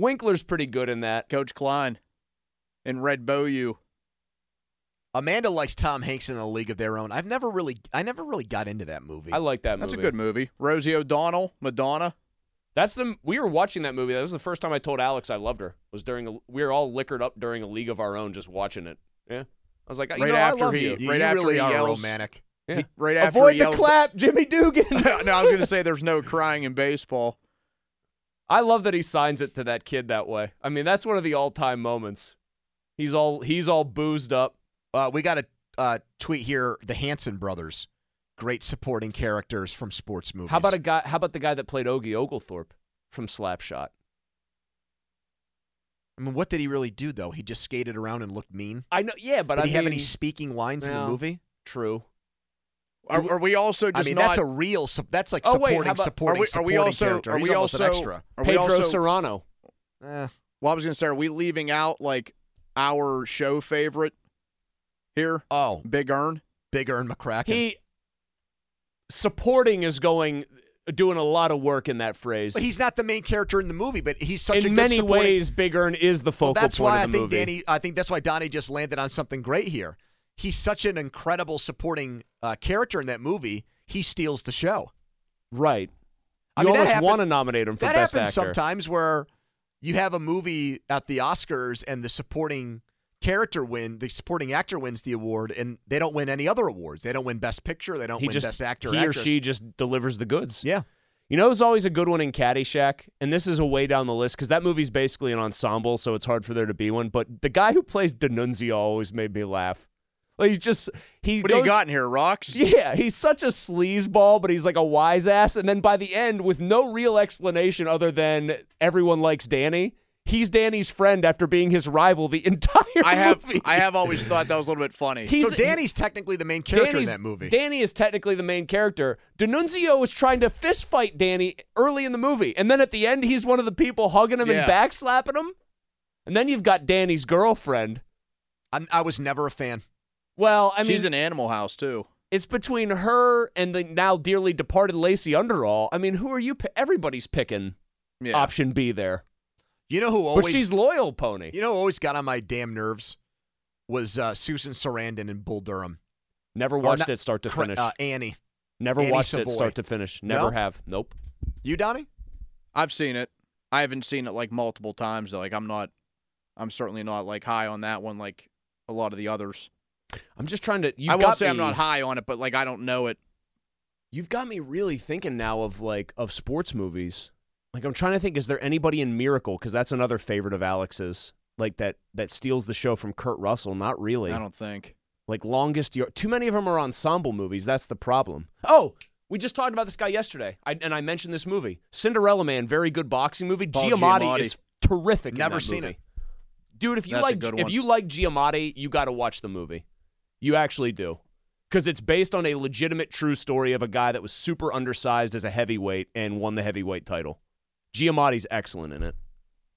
Winkler's pretty good in that. Coach Klein and Red Bow Amanda likes Tom Hanks in a league of their own. I've never really, I never really got into that movie. I like that movie. That's movie. a good movie. Rosie O'Donnell, Madonna. That's the we were watching that movie. That was the first time I told Alex I loved her. Was during a, we were all liquored up during a league of our own, just watching it. Yeah, I was like, you Right know, after I love he- you. you, right you after really he are yells- romantic. Yeah. Right after Avoid he the clap, Jimmy Dugan. no, I was going to say there's no crying in baseball. I love that he signs it to that kid that way. I mean, that's one of the all-time moments. He's all he's all boozed up. Uh, we got a uh, tweet here. The Hanson brothers, great supporting characters from sports movies. How about a guy? How about the guy that played Ogie Ogilthorpe from Slapshot? I mean, what did he really do though? He just skated around and looked mean. I know, yeah, but did I he have any speaking lines in the movie? True. Are, are we also I mean, not? that's a real. That's like Oh, wait, supporting, how about- supporting, are we, are supporting we also? character. Are He's we almost also? an extra. Are we Pedro also? Serrano. Eh, well, I was going to say, are we leaving out like our show favorite here? oh, Big Ern. Big Ern McCracken. He supporting is going doing a lot of work in that phrase. but he's not the main character in the movie, but he's such a in many supporting- ways, Big Ern is the focal Well, that's point why I of the think movie. Danny. I think that's why Donnie just landed on something great here. He's such an incredible supporting uh, character in that movie. He steals the show. right. I You mean, almost want to nominate him for that best happens actor. sometimes where you have a movie at the Oscars and the supporting character win, the supporting actor wins the award, and they don't win any other awards. They don't win Best Picture. They don't He win just Best Actor. he actress. or she just delivers the goods. Yeah. You know, there's always a good one in Caddyshack, and this is a way down the list because that movie's basically an ensemble, so it's hard for there to be one. But the guy who plays D'Annunzio always made me laugh. Like he's just he. What do you got in here? Rocks. Yeah, he's such a sleazeball, but he's like a wise ass. And then by the end, with no real explanation other than everyone likes Danny, he's Danny's friend after being his rival the entire I have. movie. I have always thought that was a little bit funny. He's- so Danny's technically the main character Danny's- in that movie. Danny is technically the main character. D'Annunzio is trying to fist fight Danny early in the movie, and then at the end, he's one of the people hugging him Yeah. and backslapping him. And then you've got Danny's girlfriend. I'm, I was never a fan. Well, I mean, She's an Animal House too. it's between her and the now dearly departed Lacey Underall. I mean, who are you? Pi- Everybody's picking Yeah. option B there, You know who but she's loyal, Pony. you know who always got on my damn nerves was uh, Susan Sarandon and Bull Durham. Never watched not- it start to finish. Uh, Annie. Never Annie watched it start to finish. Never No? have. Nope. You, Donnie? I've seen it. I haven't seen it like multiple times. Though. Like I'm not. I'm certainly not like high on that one like a lot of the others. I'm just trying to. You I won't say I'm not high on it, but like I don't know it. You've got me really thinking now of like of sports movies. Like I'm trying to think, is there anybody in Miracle? Because that's another favorite of Alex's. Like that that steals the show from Kurt Russell. Not really. I don't think. Like longest year. Too many of them are ensemble movies. That's the problem. Oh, we just talked about this guy yesterday, I, and I mentioned this movie, Cinderella Man. Very good boxing movie. Paul Giamatti, Giamatti. is terrific. in Never seen movie. it. dude. If you That's like, if you like Giamatti, you got to watch the movie. You actually do, because it's based on a legitimate, true story of a guy that was super undersized as a heavyweight and won the heavyweight title. Giamatti's excellent in it.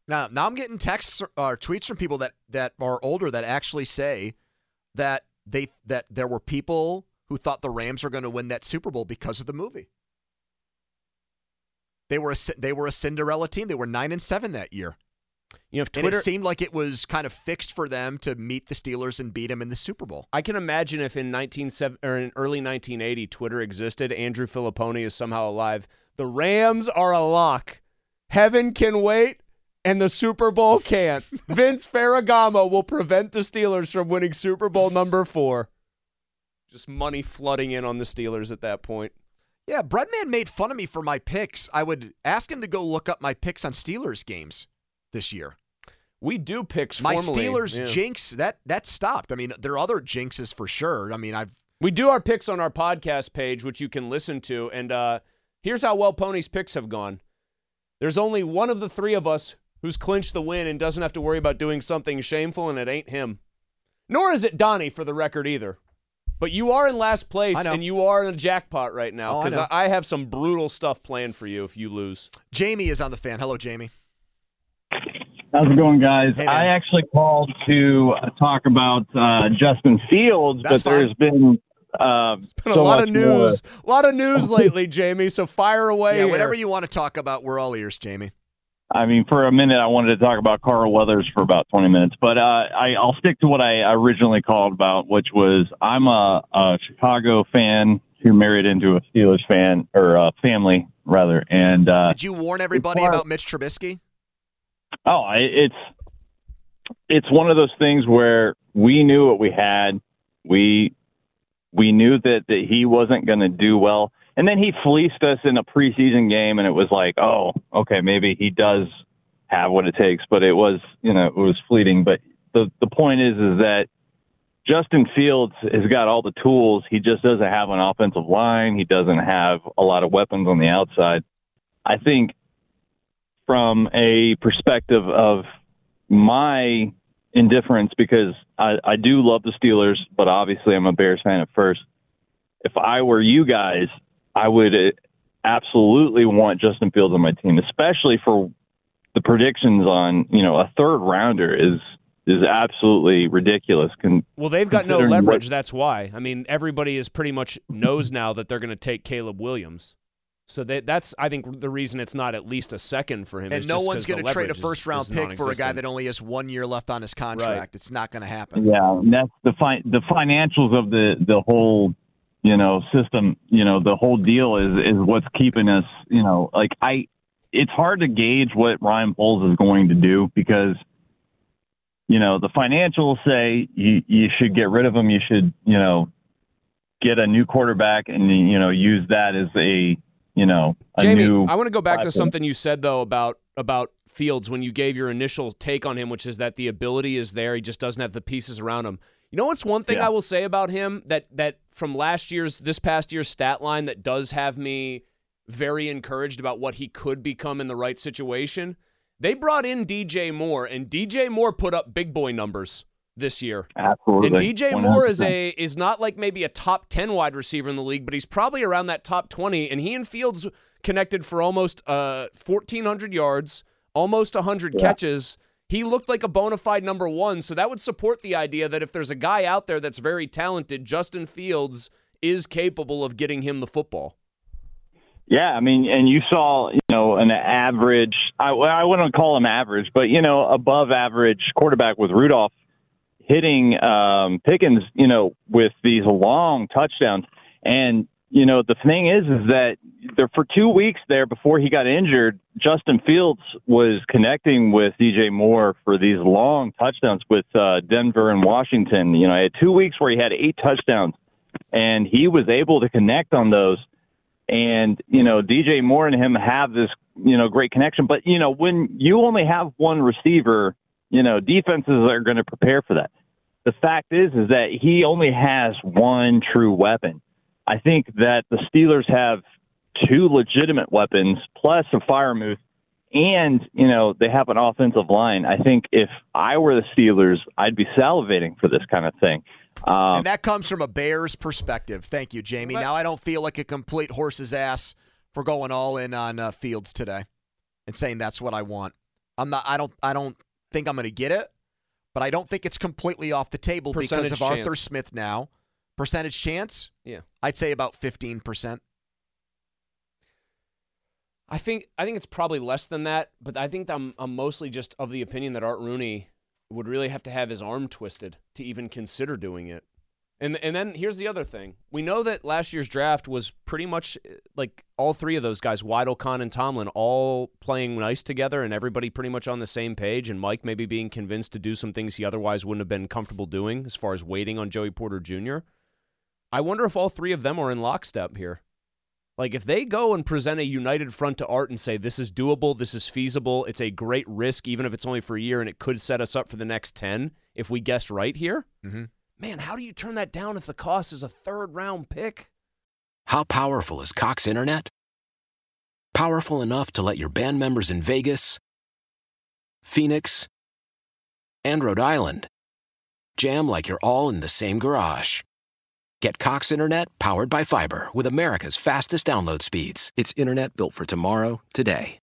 Now, now I'm getting texts or tweets from people that that are older that actually say that they that there were people who thought the Rams were going to win that Super Bowl because of the movie. They were a, they were a Cinderella team. They were nine and seven that year, You know, if and it seemed like it was kind of fixed for them to meet the Steelers and beat them in the Super Bowl. I can imagine if in 1970 or in early 1980 Twitter existed, Andrew Fillipponi is somehow alive. The Rams are a lock. Heaven can wait. and the Super Bowl can't. Vince Ferragamo will prevent the Steelers from winning Super Bowl number four. Just money flooding in on the Steelers at that point. Yeah, Breadman made fun of me for my picks. I would ask him to go look up my picks on Steelers games this year. We do picks. My formally. Steelers Yeah. jinx that that stopped. I mean, there are other jinxes for sure. I mean, I've We do our picks on our podcast page, which you can listen to. And uh, here's how well Pony's picks have gone. There's only one of the three of us who's clinched the win and doesn't have to worry about doing something shameful, and it ain't him. Nor is it Donnie, for the record, either. But you are in last place, and you are in a jackpot right now Oh, because know. I, I have some brutal stuff planned for you if you lose. Jamie is on the fan. Hello, Jamie. How's it going, guys? Hey. I actually called to uh, talk about uh, Justin Fields, That's but there's been uh, Been so a lot much of more. news, a lot of news lately, Jamie. So fire away. Yeah, here. whatever you want to talk about, we're all ears, Jamie. I mean, for a minute, I wanted to talk about Carl Weathers for about 20 minutes, but uh, I, I'll stick to what I originally called about, which was I'm a, a Chicago fan who married into a Steelers fan or a family rather, and uh, Did you warn everybody far- about Mitch Trubisky? Oh, it's it's one of those things where we knew what we had. We we knew that that he wasn't going to do well, and then he fleeced us in a preseason game, and it was like, oh, okay, maybe he does have what it takes, but it was you know it was fleeting. But the the point is is that Justin Fields has got all the tools. He just doesn't have an offensive line. He doesn't have a lot of weapons on the outside. I think from a perspective of my indifference because I, I do love the Steelers, but obviously I'm a Bears fan at first. If I were you guys, I would uh, absolutely want Justin Fields on my team, especially for the predictions on you know a third rounder is is absolutely ridiculous. Can Well, they've got no considering what- leverage. That's why. I mean, everybody is pretty much knows now that they're going to take Caleb Williams. So they, that's, I think, the reason it's not at least a second for him. And is no just one's 'cause going to trade a leverage is- first round is pick for a guy that only has one year left on his contract. It's not going to happen. Yeah, and that's the fi- the financials of the the whole you know system. You know, the whole deal is is what's keeping us. You know, like I, it's hard to gauge what Ryan Poles is going to do because you know the financials say you you should get rid of him. You should you know get a new quarterback and you know use that as a you know Jamie. I want to go back to something you said though about about Fields when you gave your initial take on him, which is that the ability is there. He just doesn't have the pieces around him. You know what's one thing Yeah. I will say about him that that from last year's this past year's stat line that does have me very encouraged about what he could become in the right situation. They brought in DJ Moore, and DJ Moore put up big boy numbers this year. Absolutely, And DJ Moore is a is not like maybe a top 10 wide receiver in the league, but he's probably around that top 20 and he and Fields connected for almost uh 1400 yards, almost 100 Yeah. catches. He looked like a bona fide number 1, so that would support the idea that if there's a guy out there that's very talented, Justin Fields is capable of getting him the football. Yeah, I mean, and you saw, you know, an average, I, I wouldn't call him average, but, you know, above average quarterback with Rudolph hitting um, Pickens, you know, with these long touchdowns. And, you know, the thing is, is that there, for two weeks there before he got injured, Justin Fields was connecting with DJ Moore for these long touchdowns with uh, Denver and Washington. You know, he had two weeks where he had eight touchdowns, and he was able to connect on those and you know DJ Moore and him have this you know great connection. But you know when you only have one receiver, you know defenses are going to prepare for that. The fact is is that he only has one true weapon. I think that the Steelers have two legitimate weapons plus a Freiermuth, and you know they have an offensive line. I think if I were the Steelers, I'd be salivating for this kind of thing. Um, and that comes from a Bears perspective. Thank you, Jamie. Well- Now I don't feel like a complete horse's ass for going all in on uh, Fields today and saying that's what I want. I'm not. I don't. I don't think I'm going to get it, but I don't think it's completely off the table because Percentage of Arthur. Smith now. Percentage chance? Yeah. I'd say about 15%. I think I think it's probably less than that, but I think I'm I'm mostly just of the opinion that Art Rooney would really have to have his arm twisted to even consider doing it. And and then here's the other thing. We know that last year's draft was pretty much uh, like all three of those guys, Weidl, Khan, and Tomlin, all playing nice together and everybody pretty much on the same page. And Mike maybe being convinced to do some things he otherwise wouldn't have been comfortable doing as far as waiting on Joey Porter Jr. I wonder if all three of them are in lockstep here. Like if they go and present a united front to Art and say this is doable, this is feasible, it's a great risk, even if it's only for a year, and it could set us up for the next ten if we guessed right here. Mm-hmm. Man, how do you turn that down if the cost is a third round pick? How powerful is Cox Internet? Powerful enough to let your band members in Vegas, Phoenix, and Rhode Island jam like you're all in the same garage. Get Cox Internet powered by fiber with America's fastest download speeds. It's internet built for tomorrow, today.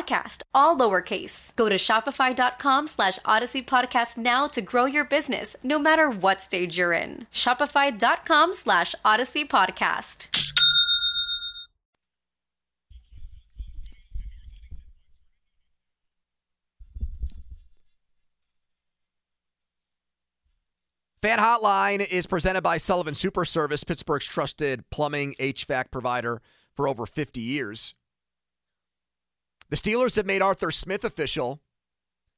all lowercase. Go to shopify.com slash odyssey podcast now to grow your business, no matter what stage you're in. Shopify.com slash odyssey podcast. Fan Hotline is presented by Sullivan Super Service, Pittsburgh's trusted plumbing HVAC provider for over 50 years. The Steelers have made Arthur Smith official.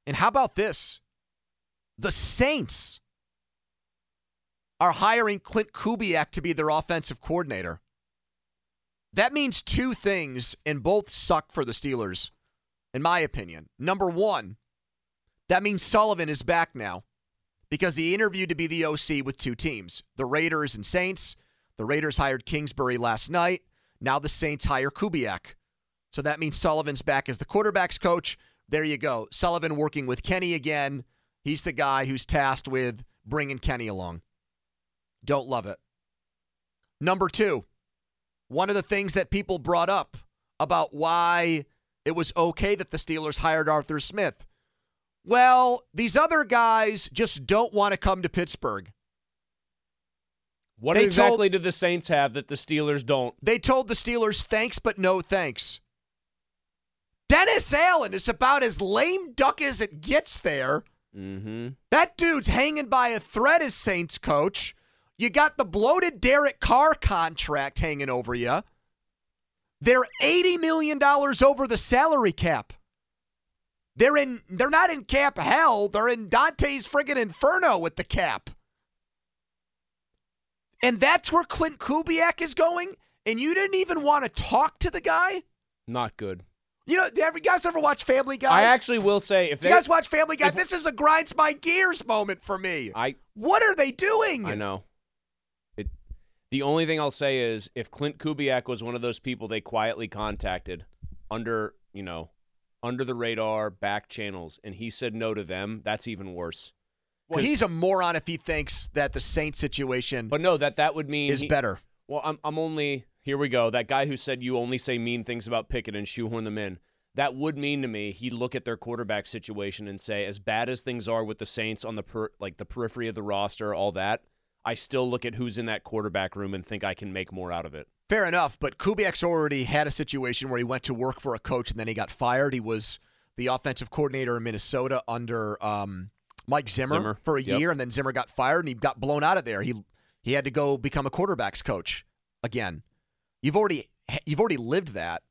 And how about this? The Saints are hiring Klint Kubiak to be their offensive coordinator. That means two things, and both suck for the Steelers, in my opinion. Number one, that means Sullivan is back now because he interviewed to be the OC with two teams, the Raiders and Saints. The Raiders hired Kingsbury last night. Now the Saints hire Kubiak. So that means Sullivan's back as the quarterback's coach. There you go. Sullivan working with Kenny again. He's the guy who's tasked with bringing Kenny along. Don't love it. Number two, one of the things that people brought up about why it was okay that the Steelers hired Arthur Smith. Well, these other guys just don't want to come to Pittsburgh. What They exactly told- do the Saints have that the Steelers don't? They told the Steelers thanks, but no thanks. Dennis Allen is about as lame duck as it gets there. Mm-hmm. That dude's hanging by a thread as Saints coach. You got the bloated Derek Carr contract hanging over you. They're $80 million over the salary cap. They're in they're not in cap hell. They're in Dante's friggin' inferno with the cap. And that's where Klint Kubiak is going? And you didn't even want to talk to the guy? Not good. You know, have you guys ever watch Family Guy? I actually will say if you guys watch Family Guy, if- this is a grinds my gears moment for me. I What are they doing? I know. It. The only thing I'll say is if Klint Kubiak was one of those people they quietly contacted under, you know, under the radar, back channels, and he said no to them, that's even worse. Well, he's a moron if he thinks that the Saint situation But no, that that would mean is he- better. Well, I'm I'm only here we go. That guy who said you only say mean things about Pickett and shoehorn them in. That would mean to me he'd look at their quarterback situation and say, as bad as things are with the Saints on the per, like the periphery of the roster, all that, I still look at who's in that quarterback room and think I can make more out of it. Fair enough, but Kubiak's already had a situation where he went to work for a coach and then he got fired. He was the offensive coordinator in Minnesota under um, Mike Zimmer, Zimmer, for a yep. year, and then Zimmer got fired and he got blown out of there. He he had to go become a quarterbacks coach again. You've already you've already lived that.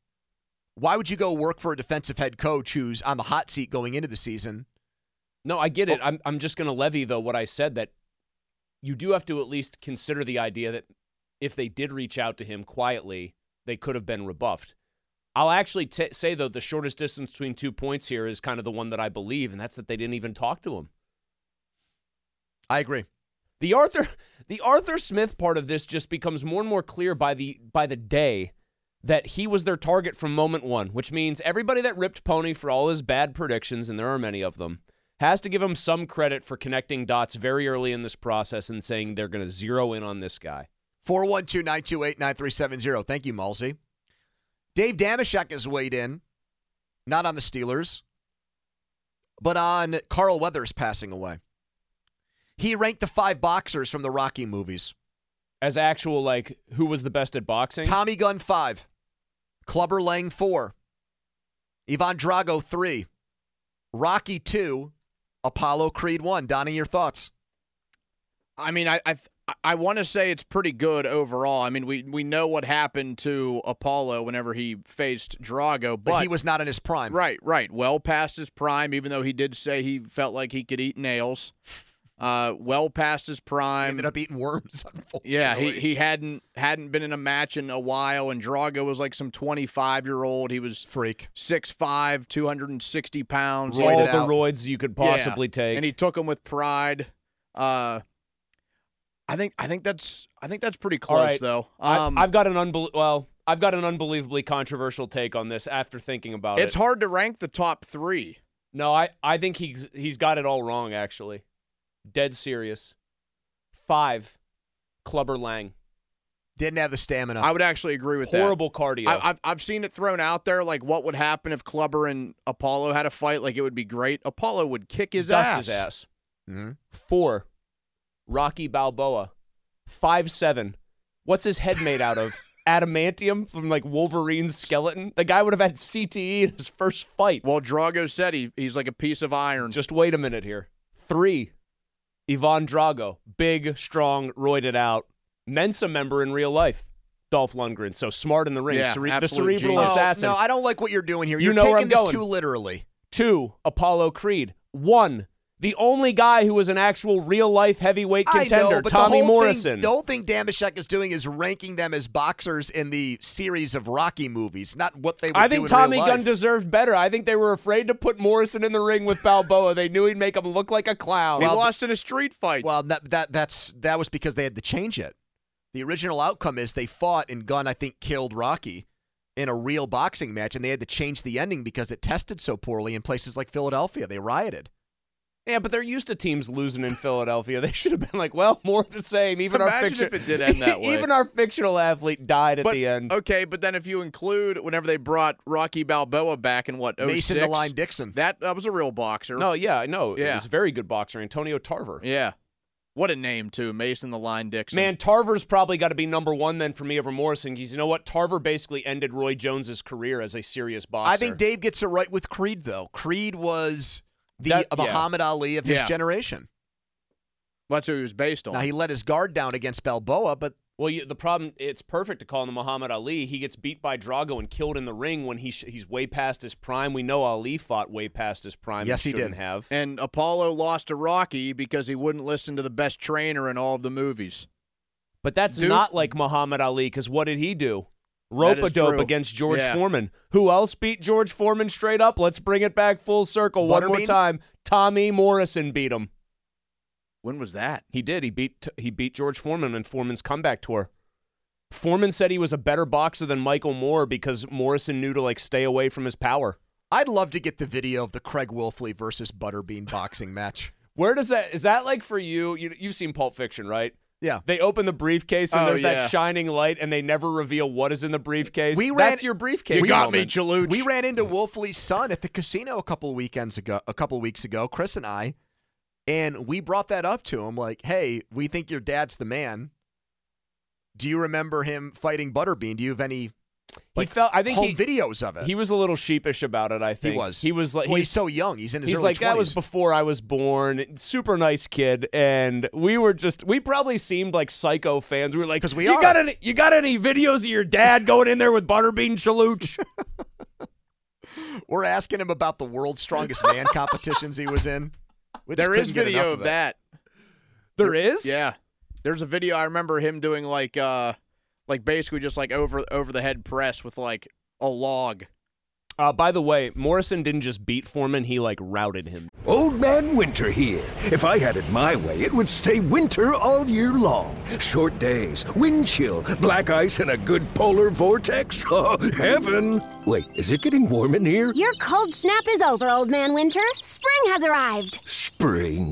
Why would you go work for a defensive head coach who's on the hot seat going into the season? No, I get it. Oh. I'm I'm just going to levy though what I said that you do have to at least consider the idea that if they did reach out to him quietly, they could have been rebuffed. I'll actually t- say though the shortest distance between two points here is kind of the one that I believe, and that's that they didn't even talk to him. I agree. The Arthur the Arthur Smith part of this just becomes more and more clear by the by the day that he was their target from moment 1, which means everybody that ripped Pony for all his bad predictions and there are many of them has to give him some credit for connecting dots very early in this process and saying they're going to zero in on this guy. 412 928 9370. Thank you, Malsey. Dave Dameshek has weighed in, not on the Steelers, but on Carl Weathers passing away. He ranked the five boxers from the Rocky movies As actual like who was the best at boxing? Tommy Gunn, five, Clubber Lang, four, Ivan Drago, three, Rocky, two, Apollo Creed, one. Donnie, your thoughts? I mean, I I, I want to say it's pretty good overall. I mean, we we know what happened to Apollo whenever he faced Drago, but, But he was not in his prime. right, right, well past his prime. Even though he did say he felt like he could eat nails, uh, well past his He prime. ended up eating worms, unfortunately. Yeah, he, he hadn't hadn't been in a match in a while, and Drago was like some 25 year old. He was Freak. 6'5", 260 pounds. Roided all it the out. roids you could possibly Yeah, take. and he took him with pride. Uh, I think I think that's I think that's pretty close right. though. I- Um, I've got an unbel- well, I've got an unbelievably controversial take on this after thinking about it. it's hard to rank the top three. No, I, I think he's he's got it all wrong actually. Dead serious. Five, Clubber Lang. Didn't have the stamina. I would actually agree with that. Horrible cardio. that. I, I've I've seen it thrown out there like what would happen if Clubber and Apollo had a fight. Like it would be great. Apollo would kick his Dust ass. his ass. Mhm. Four, Rocky Balboa. Five seven. What's his head made out of? Adamantium from like Wolverine's skeleton. The guy would have had CTE in his first fight. Well, Drago said he he's like a piece of iron. Just wait a minute here. Three, Ivan Drago. Big, strong, roided out. Mensa member in real life. Dolph Lundgren. So smart in the ring. Yeah, Cere- the cerebral genius. Oh, assassin. no, I don't like what you're doing here. You You're know taking this going. too literally. Two, Apollo Creed. One, the only guy who was an actual real life heavyweight contender, know, Tommy the Morrison. Thing, the whole thing Dameshek is doing is ranking them as boxers in the series of Rocky movies, not what they would I do think in Tommy Gunn deserved better. I think they were afraid to put Morrison in the ring with Balboa. they knew he'd make him look like a clown. he Well, lost in a street fight. Well, that, that that's that was because they had to change it. The original outcome is they fought, and Gunn I think killed Rocky in a real boxing match, and they had to change the ending because it tested so poorly in places like Philadelphia. They rioted. Yeah, but they're used to teams losing in Philadelphia. They should have been like, well, more of the same. Even our fiction, if it did end that way. even our fictional athlete died at but, the end. Okay, but then if you include whenever they brought Rocky Balboa back in what oh Mason 06, the Line Dixon. that that was a real boxer. No, yeah, I know. It Yeah. was a very good boxer, Antonio Tarver. Yeah. What a name too, Mason the Line Dixon. Man, Tarver's probably got to be number one then for me over Morrison because you know what? Tarver basically ended Roy Jones's career as a serious boxer. I think Dave gets it right with Creed, though. Creed was the That- yeah. Muhammad Ali of his Yeah. generation. that's who he was based on. Now he let his guard down against Balboa, but Well, you, the problem it's perfect to call him Muhammad Ali. He gets beat by Drago and killed in the ring when he sh- he's way past his prime. We know Ali fought way past his prime. Yes, he did. shouldn't Have and Apollo lost to Rocky because he wouldn't listen to the best trainer in all of the movies. but that's Dude- not like Muhammad Ali because what did he do? Rope a dope against George Yeah. Foreman. Who else beat George Foreman straight up? Let's bring it back full circle one more time. Tommy Morrison beat him. When was that? He did. He beat he beat George Foreman in Foreman's comeback tour. Foreman said he was a better boxer than Michael Moorer because Morrison knew to like stay away from his power. I'd love to get the video of the Craig Wolfley versus Butterbean boxing match. Where does that is that like for you? you you've seen Pulp Fiction, right? Yeah. They open the briefcase and Oh, there's yeah. that shining light, and they never reveal what is in the briefcase. We ran- That's your briefcase. You got me, moment. We ran into hmm. Wolfley's son at the casino a couple weekends ago, a couple weeks ago, Chris and I, and we brought that up to him like, "Hey, we think your dad's the man. Do you remember him fighting Butterbean? Do you have any like, he felt. I think home he, videos of it?" he was a little sheepish about it. I think he was. He was like well, he's he's so young. He's in his He's early like, that was before I was born. Super nice kid, and we were just, we probably seemed like psycho fans. We were like, 'Cause we you are." got any, you got any videos of your dad going in there with Butterbean Chaluch? We're asking him about the world's strongest man competitions he was in. There is couldn't get enough video of of it. that. there is, Yeah. There's a video I remember him doing like uh like basically just like over over the head press with like a log. Uh, by the way, Morrison didn't just beat Foreman; he like routed him. Old Man Winter here. If I had it my way, it would stay winter all year long. Short days, wind chill, black ice, and a good polar vortex. Oh, heaven! Wait, is it getting warm in here? Your cold snap is over, Old Man Winter. Spring has arrived. Spring.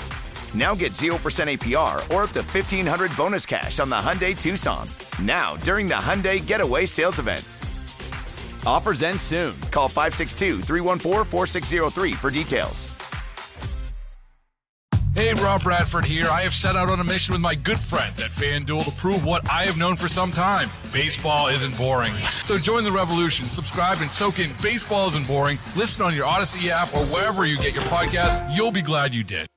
Now get 0% APR or up to 1500 bonus cash on the Hyundai Tucson. Now, during the Hyundai Getaway Sales Event. Offers end soon. Call 562 314 4603 for details. Hey, Rob Bradford here. I have set out on a mission with my good friends at FanDuel to prove what I have known for some time baseball isn't boring. So join the revolution, subscribe, and soak in Baseball Isn't Boring. Listen on your Odyssey app or wherever you get your podcast. You'll be glad you did.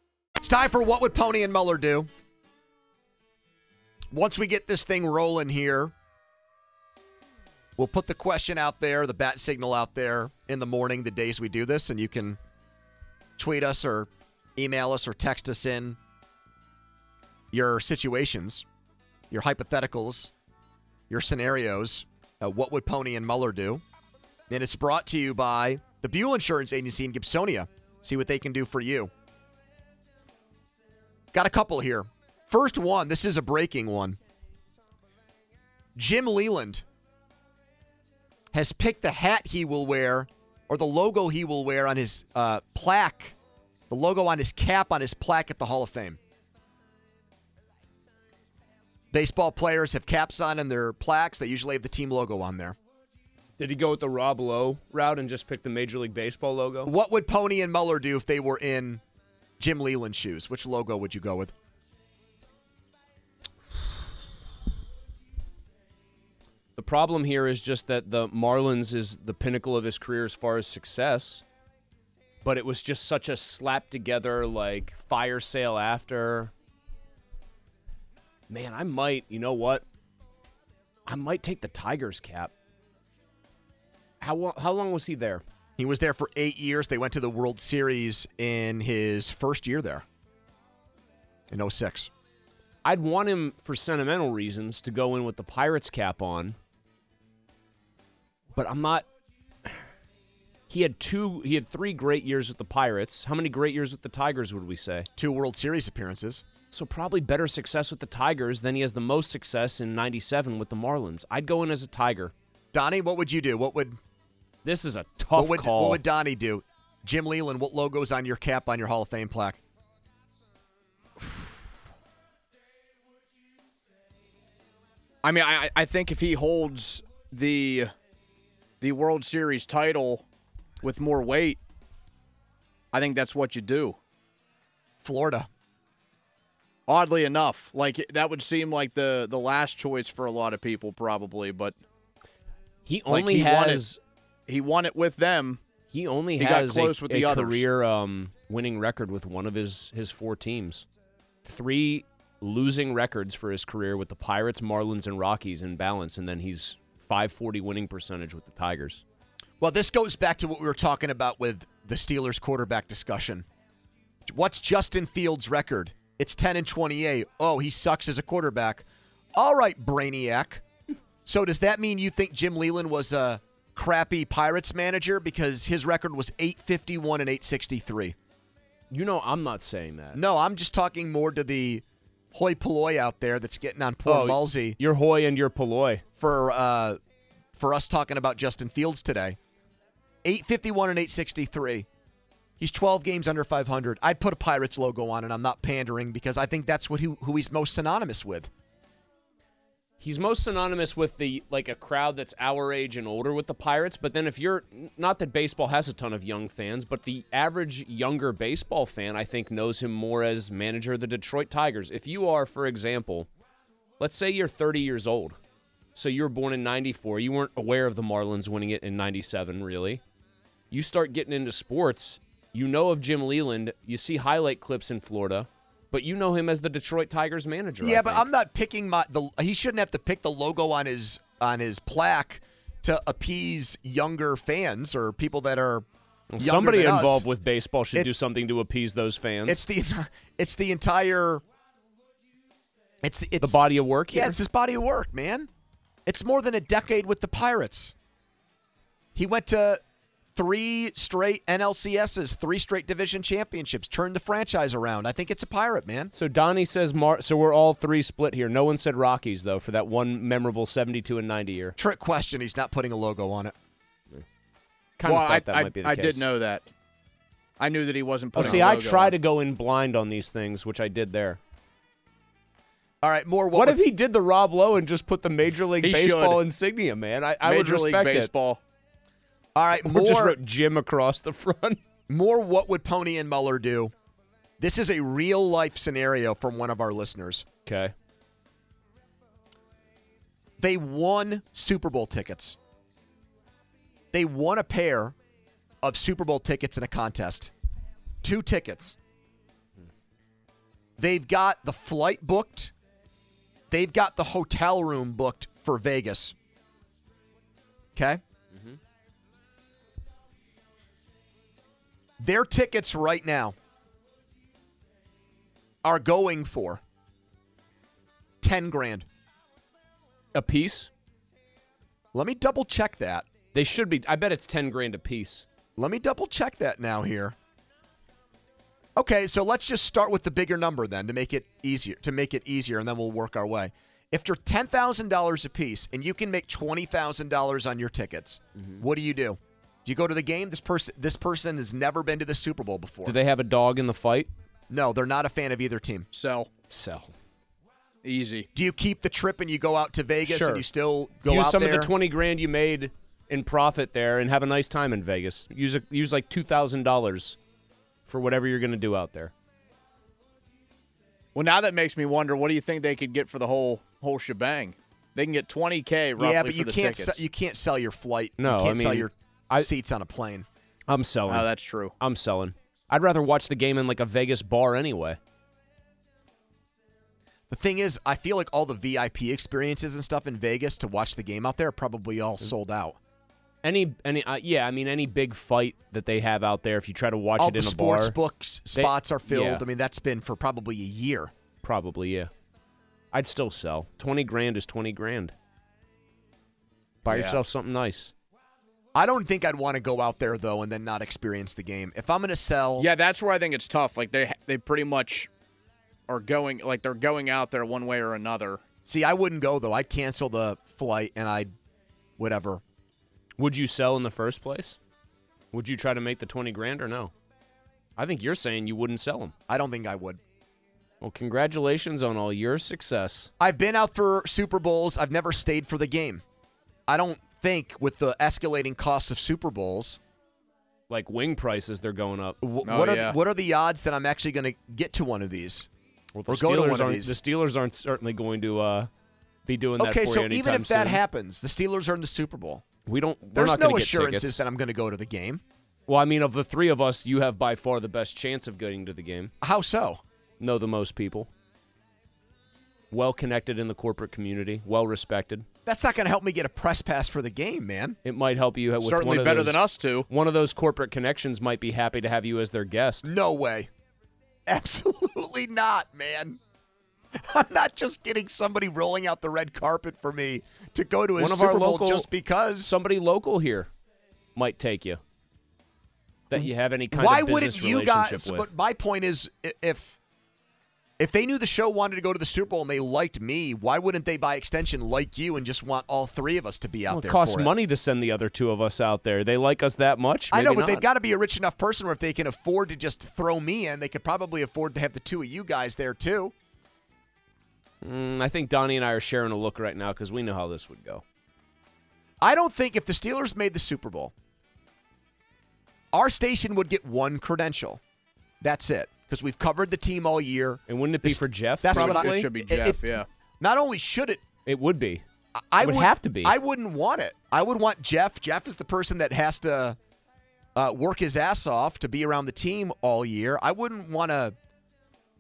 It's time for what would Pony and Mueller do? Once we get this thing rolling here, we'll put the question out there, the bat signal out there in the morning, the days we do this, and you can tweet us or email us or text us in your situations, your hypotheticals, your scenarios. Uh, what would Pony and Mueller do? And it's brought to you by the Buell Insurance Agency in Gibsonia. See what they can do for you. Got a couple here. First one, this is a breaking one. Jim Leyland has picked the hat he will wear or the logo he will wear on his uh, plaque, the logo on his cap on his plaque at the Hall of Fame. Baseball players have caps on and their plaques. They usually have the team logo on there. Did he go with the Rob Lowe route and just pick the Major League Baseball logo? What would Pony and Mueller do if they were in Jim Leyland shoes? Which logo would you go with? The problem here is just that the Marlins is the pinnacle of his career as far as success. But it was just such a slap together, like fire sale after. Man, I might, you know what? I might take the Tigers cap. How, how long was he there? He was there for eight years. They went to the World Series in his first year there in 06. I'd want him for sentimental reasons to go in with the Pirates cap on. But I'm not he had two he had three great years with the Pirates. How many great years with the Tigers would we say? Two World Series appearances. So probably better success with the Tigers than he has the most success in 97 with the Marlins. I'd go in as a Tiger. Donnie, what would you do? What would This is a tough what would, call. What would Donnie do? Jim Leyland, what logo's on your cap on your Hall of Fame plaque? I mean, I I think if he holds the the World Series title with more weight, I think that's what you do. Florida. Oddly enough, like that would seem like the the last choice for a lot of people probably, but he like, only he won it- has he won it with them. he only he got close a, with a the others. career um, winning record with one of his his four teams. Three losing records for his career with the Pirates, Marlins, and Rockies in balance, and then he's 540 winning percentage with the Tigers. Well, this goes back to what we were talking about with the Steelers quarterback discussion. What's Justin Fields' record? It's 10 and 28. Oh, he sucks as a quarterback. All right, Brainiac. So does that mean you think Jim Leyland was a crappy Pirates manager because his record was 851 and 863? You know, I'm not saying that. No, I'm just talking more to the hoi polloi out there that's getting on poor Oh, Mulsey Your hoy and your polloi. for uh, for us talking about Justin Fields today. 851 and 863. He's 12 games under 500. I'd put a Pirates logo on it. I'm not pandering because I think that's what he, who he's most synonymous with. He's most synonymous with the like a crowd that's our age and older with the Pirates. But then if you're not that baseball has a ton of young fans, but the average younger baseball fan, I think, knows him more as manager of the Detroit Tigers. If you are, for example, let's say you're 30 years old, so you were born in '94, you weren't aware of the Marlins winning it in '97, really. You start getting into sports, you know of Jim Leyland, you see highlight clips in Florida, but you know him as the Detroit Tigers manager. Yeah, but. I'm not picking my the he shouldn't have to pick the logo on his on his plaque to appease younger fans or people that are Well, somebody than us. involved with baseball should do something to appease those fans. It's the it's the entire it's the, it's the body of work Yeah, it's his body of work, man. It's more than a decade with the Pirates. He went to three straight NLCSs, three straight division championships, turned the franchise around. I think it's a pirate, man. So Donnie says, Mar- so we're all three split here. No one said Rockies though for that one memorable 72 and 90 year. Trick question. He's not putting a logo on it. Kind well, of thought I, that I, might be the case. I did know that. I knew that he wasn't Oh, putting. see, a I logo try on. to go in blind on these things, which I did there. All right, more. What, if he did the Rob Lowe and just put the Major League He Baseball should. insignia, man? I, I would Major League respect Baseball. All right. Or more. just wrote Jim across the front. More what would Pony and Mueller do? This is a real life scenario from one of our listeners. Okay. They won Super Bowl tickets. They won a pair of Super Bowl tickets in a contest. Two tickets. They've got the flight booked. They've got the hotel room booked for Vegas. Okay? Their tickets right now are going for 10 grand. A piece? Let me double check that. They should be. I bet it's 10 grand a piece. Let me double check that now here. Okay, so let's just start with the bigger number then to make it easier to make it easier and then we'll work our way. If they're ten thousand dollars a piece and you can make twenty thousand dollars on your tickets, mm-hmm. what do you do? Do you go to the game? This person this person has never been to the Super Bowl before. Do they have a dog in the fight? no, they're not a fan of either team. Sell. Sell. Easy. Do you keep the trip and you go out to Vegas Sure. and you still go out? use out some there? of the 20 grand you made in profit there and have a nice time in Vegas. Use a, use like $2,000 for whatever you're going to do out there. Well, now that makes me wonder. What do you think they could get for the whole whole shebang? They can get 20k yeah, but for you the can't se- you can't sell your flight. No, you I can't sell mean, your I- seats on a plane. I'm selling. oh, that's true. I'm selling. I'd rather watch the game in like a Vegas bar anyway. The thing is, I feel like all the VIP experiences and stuff in Vegas to watch the game out there are probably all sold out. Any any uh, yeah, I mean any big fight that they have out there if you try to watch all it in a bar, sports bar. books they- spots are filled. yeah. I mean, that's been for probably a year. Probably, yeah. I'd still sell. 20 grand is 20 grand. Buy Yeah. yourself something nice. I don't think I'd want to go out there though and then not experience the game. If I'm going to sell, Yeah, that's where I think it's tough. Like they they pretty much are going like they're going out there one way or another. see, I wouldn't go though. I'd cancel the flight and I'd whatever. Would you sell in the first place? Would you try to make the 20 grand or no? I think you're saying you wouldn't sell them. I don't think I would. Well, congratulations on all your success. I've been out for Super Bowls. I've never stayed for the game. I don't think with the escalating costs of Super Bowls, Like wing prices, they're going up. wh- Oh, what are yeah. what are the odds that I'm actually going to get to one of these? Well, the Or go to Steelers one of aren't- these. The Steelers aren't certainly going to uh, be doing that for you. Okay, for so you even anytime if that happens, the Steelers are in the Super Bowl. we don't. We're There's not no gonna get assurances that I'm going to go to the game. Well, I mean, of the three of us, you have by far the best chance of getting to the game. How so? Know the most people. Well connected in the corporate community. Well respected. That's not going to help me get a press pass for the game, man. It might help you with Certainly one of better those- than us two. One of those corporate connections might be happy to have you as their guest. No way. Absolutely not, man. I'm not just getting somebody rolling out the red carpet for me to go to a One of Super our Bowl local, just because. somebody local here might take you. That you have any kind Why of business wouldn't you relationship guys? with. But my point is, if if they knew the show wanted to go to the Super Bowl and they liked me, why wouldn't they, by extension, like you and just want all three of us to be out Well, it there? costs for it? money to send the other two of us out there. They like us that much. I know, but they've got to be a rich enough person where if they can afford to just throw me in, they could probably afford to have the two of you guys there too. Mm, I think Donnie and I are sharing a look right now because we know how this would go. I don't think if the Steelers made the Super Bowl, our station would get one credential. That's it. Because we've covered the team all year. And wouldn't it be This- for Jeff? That's what I. probably? It should be it- Jeff, it- yeah. Not only should it, It would be. I It would have to be. I wouldn't want it. I would want Jeff. Jeff is the person that has to uh, work his ass off to be around the team all year. I wouldn't want to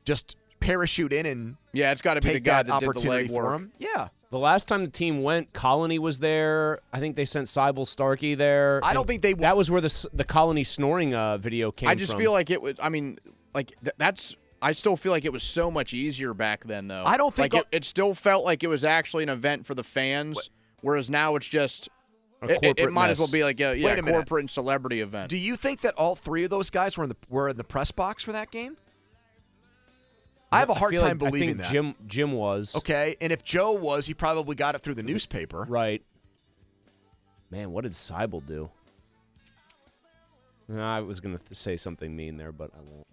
just parachute in and Yeah, it's got to be the take guy that that did the opportunity for him. Yeah. The last time the team went, Colony was there. I think they sent Seibel Starkey there. I don't think they- That was where the the Colony snoring uh, video came. I just from. feel like it was. I mean, like th- that's. I still feel like it was so much easier back then, though. I don't think like it, it still felt like it was actually an event for the fans, whereas now it's just. A It, it- it corporate might as well be like a yeah, Wait a minute. corporate and celebrity event. Do you think that all three of those guys were in the were in the press box for that game? I have a hard time like- I believing think that. Jim Jim was Okay, and if Joe was, he probably got it through the newspaper. right. Man, what did Seibel do? No, I was gonna th- say something mean there, but I won't.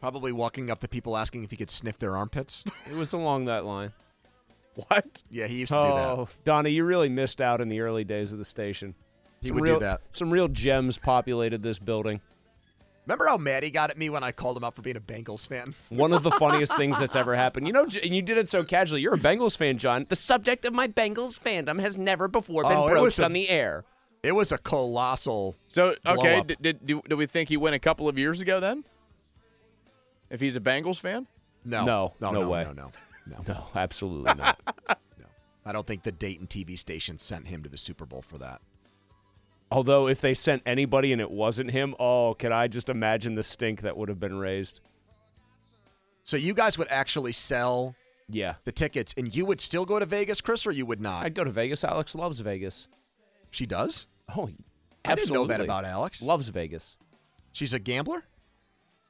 Probably walking up to people asking if he could sniff their armpits. It was along that line. what? Yeah, he used to do that. Oh, Donnie, you really missed out in the early days of the station. He Some would do real, that. Some real gems populated this building. Remember how mad he got at me when I called him out for being a Bengals fan? One of the funniest things that's ever happened. You know, J- and you did it so casually. You're a Bengals fan, John. The subject of my Bengals fandom has never before been Oh, it was broached a- on the air. It was a colossal. So blow okay, up. did, did do, do we think he went a couple of years ago then? If he's a Bengals fan, No, No, no, no no, way. no, no, no. No, absolutely not. No. I don't think the Dayton TV station sent him to the Super Bowl for that. Although, if they sent anybody and it wasn't him, oh, can I just imagine the stink that would have been raised? So you guys would actually sell Yeah. the tickets, and you would still go to Vegas, Chris, or you would not? I'd go to Vegas. Alex loves Vegas. she does. Oh, I didn't know that about Alex. Loves Vegas. She's a gambler.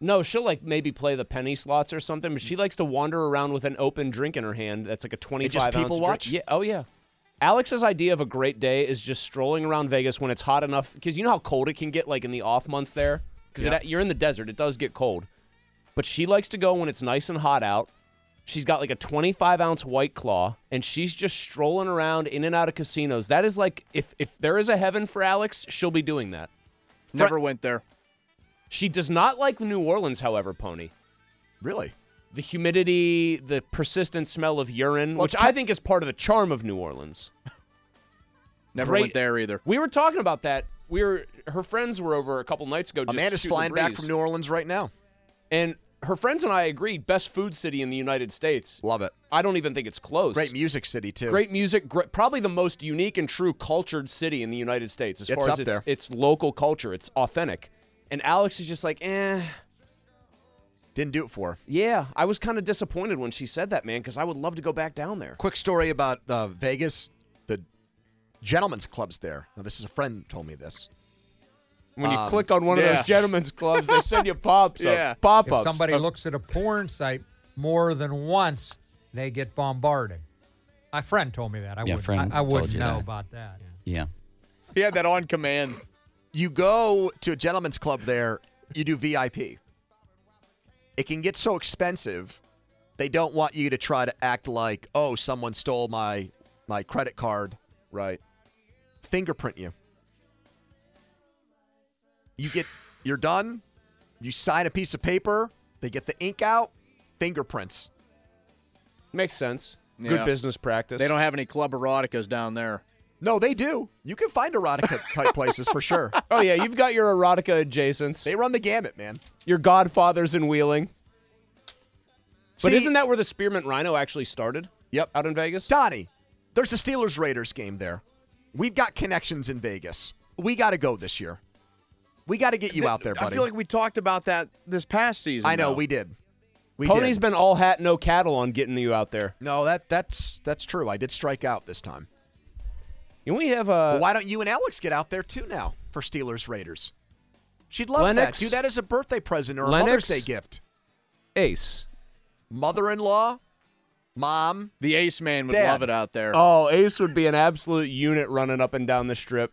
No, she'll like maybe play the penny slots or something, but she likes to wander around with an open drink in her hand. That's like a twenty-five people ounce drink. watch? Yeah. Oh yeah. Alex's idea of a great day is just strolling around Vegas when it's hot enough, because you know how cold it can get, like in the off months there. Because Yeah. you're in the desert, it does get cold. But she likes to go when it's nice and hot out. She's got like a 25 ounce white claw, and she's just strolling around in and out of casinos. That is like if if there is a heaven for Alex, she'll be doing that. never went there. She does not like New Orleans, however, Pony. Really? The humidity, the persistent smell of urine, Well, which I think is part of the charm of New Orleans. Never Great- went there either. We were talking about that. We were her friends were over a couple nights ago. Just Amanda's flying back from New Orleans right now. and her friends and I agreed best food city in the United States. Love it. I don't even think it's close. Great music city too. Great music, great, probably the most unique and true cultured city in the United States as It's far as its, its local culture. It's authentic. And Alex is just like, eh. Didn't do it for her. Yeah, I was kind of disappointed when she said that, man, because I would love to go back down there. Quick story about uh, Vegas. The gentlemen's clubs there. Now, this is a friend told me this. When you Um, click on one of those gentlemen's clubs, they send you pops Yeah. up, pop ups. If ups. somebody looks at a porn site more than once, they get bombarded. My friend told me that. I Yeah, wouldn't, friend I, I wouldn't know that. about that. Yeah. He had that on command. You go to a gentleman's club there, you do VIP. It can get so expensive, they don't want you to try to act like, oh, someone stole my my credit card. right. Fingerprint you. You get you're done, you sign a piece of paper, they get the ink out, fingerprints. Makes sense. Yeah. Good business practice. They don't have any club eroticas down there. No, they do. You can find erotica type places for sure. Oh yeah, you've got your erotica adjacents. They run the gamut, man. your Godfathers in Wheeling. But See- isn't that where the Spearmint Rhino actually started? Yep. Out in Vegas. Donnie, There's a Steelers Raiders game there. We've got connections in Vegas. We got to go this year. We got to get you out there, buddy. I feel like we talked about that this past season. I know though. we did. We Pony's did. been all hat, no cattle on getting you out there. No, that that's that's true. I did strike out this time. And we have uh, Well, why don't you and Alex get out there too now for Steelers Raiders? She'd love Lennox- that. Do that as a birthday present or a Lennox- Mother's Day gift. Ace. Mother-in-law, mom. The Ace Man would Dad. love it out there. Oh, Ace would be an absolute unit running up and down the strip.